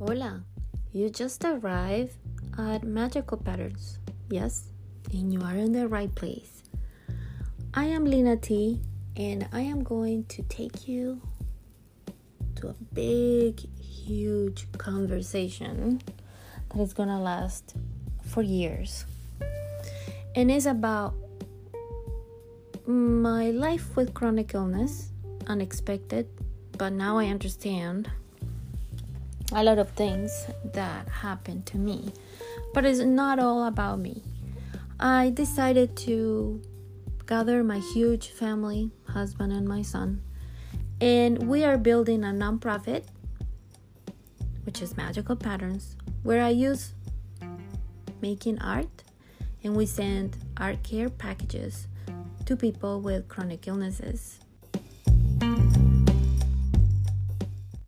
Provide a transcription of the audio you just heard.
Hola, you just arrived at Magical Patterns. Yes, and you are in the right place. I am Lina T, and I am going to take you to a big, huge conversation that is gonna last for years. And it's about my life with chronic illness, unexpected, but now I understand a lot of things that happened to me. But it's not all about me. I decided to gather my huge family, husband, and my son, and we are building a nonprofit, which is Magical Patterns, where I use making art and we send art care packages to people with chronic illnesses